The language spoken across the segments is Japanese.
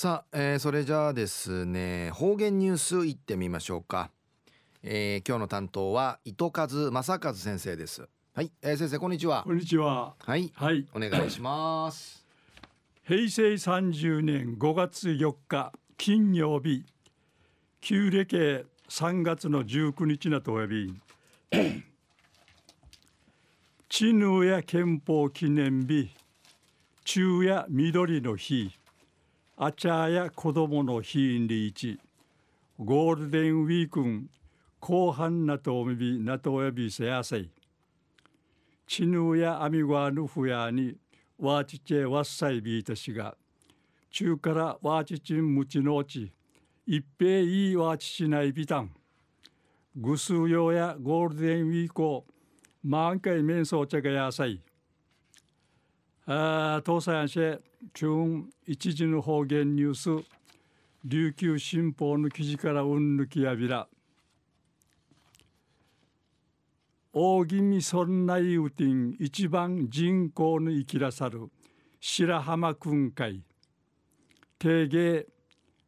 さあ、えー、それじゃあですね方言ニュースいってみましょうか、えー、今日の担当は糸数正和先生です。はい、えー、先生こんにちは。こんにちは。はいはい。お願いします。平成30年5月4日金曜日。旧暦3月の19日なとおやび。知ヌや憲法記念日。中や緑の日あちゃや子供の日に一ゴールデンウィークン後半なとおみびなとおやびせやせい。チヌやアミワヌフヤにワーチチェワッサイビータシが中からワーチチンムチノーチ一平いいワーチチナイビタングスーヨーやゴールデンウィークを満開面相茶がやさい。あ東西安市中一時の方言ニュース琉球新報の記事からうんぬきやびら。大宜味村内うてん一番人口の生きらさる白浜訓会。定芸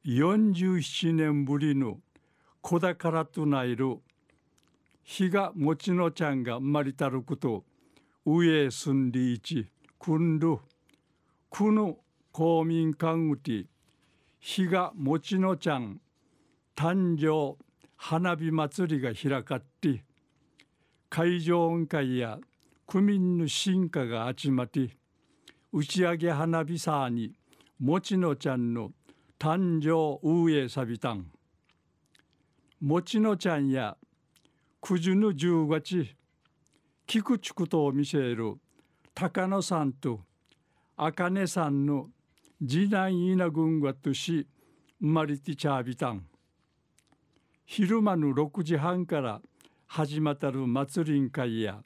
47年ぶりの子宝とないる日がもちのちゃんが生まれたること上住んでいちくんるくぬ公民館うて日がもちのちゃん誕生花火祭りが開かって会場音会や区民の進化が集まって打ち上げ花火さにもちのちゃんの誕生うえさびたんもちのちゃんやくじぬ十月菊池とを見せる高野さんと茜さんの次男いな軍がとし生まれてちゃびたん昼間の6時半から始まったる祭りん会や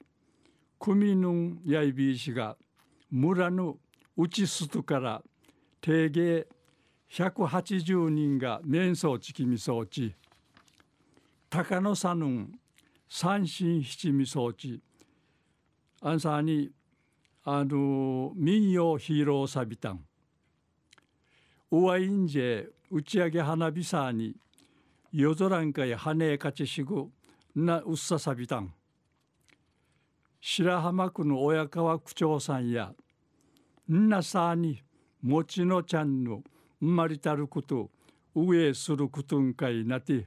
組のんやいびいしが村のうちすとから定芸180人が面相ちきみそうち。高野さぬん三心七味装置アンサーにあの民謡ヒーローサビタンウワインジェ打ち上げ花火さに夜空んかい羽かちしぐなうっささびたん白浜区の親川区長さんやんなさにもちのちゃんの生まれたること上することんかいなて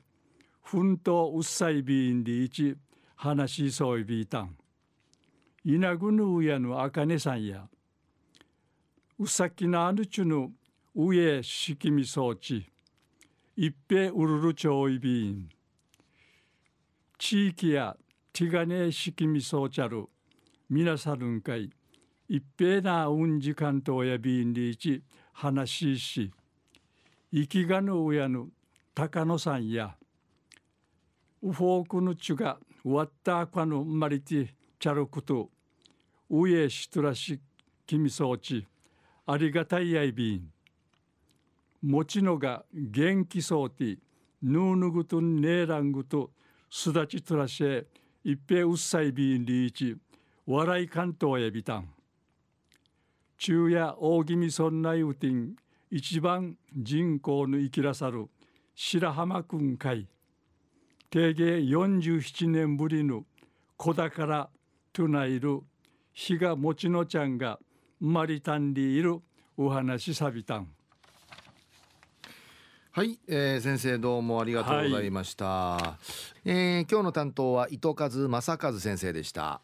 ふんとうっさいびんでいち話しそういびいたん。いなぐぬうやのあかねさんやうさきなあぬちゅの上しきみそうち一平うるるちょいびん地域やティガネしきみそうちゃるみなさるんかい一平なうんじかんとやびんでいち話しし生きがぬうやの高野さんやウフォークのちゅがわったかのまりてチャルクト上しとらし君そうちありがたいやいびんもちのが元気そうてぬうぬぐとねえらんぐとすだちとらしえいっぺうっさいびんりいち笑い関東やびたん中夜大気味村内うてん一番人口の生きらさる白浜くん会定芸47年ぶりの子宝とないる日がもちのちゃんが生まれたんでいるお話さびたん。はい、えー、先生どうもありがとうございました、はい、えー、今日の担当は糸数正和先生でした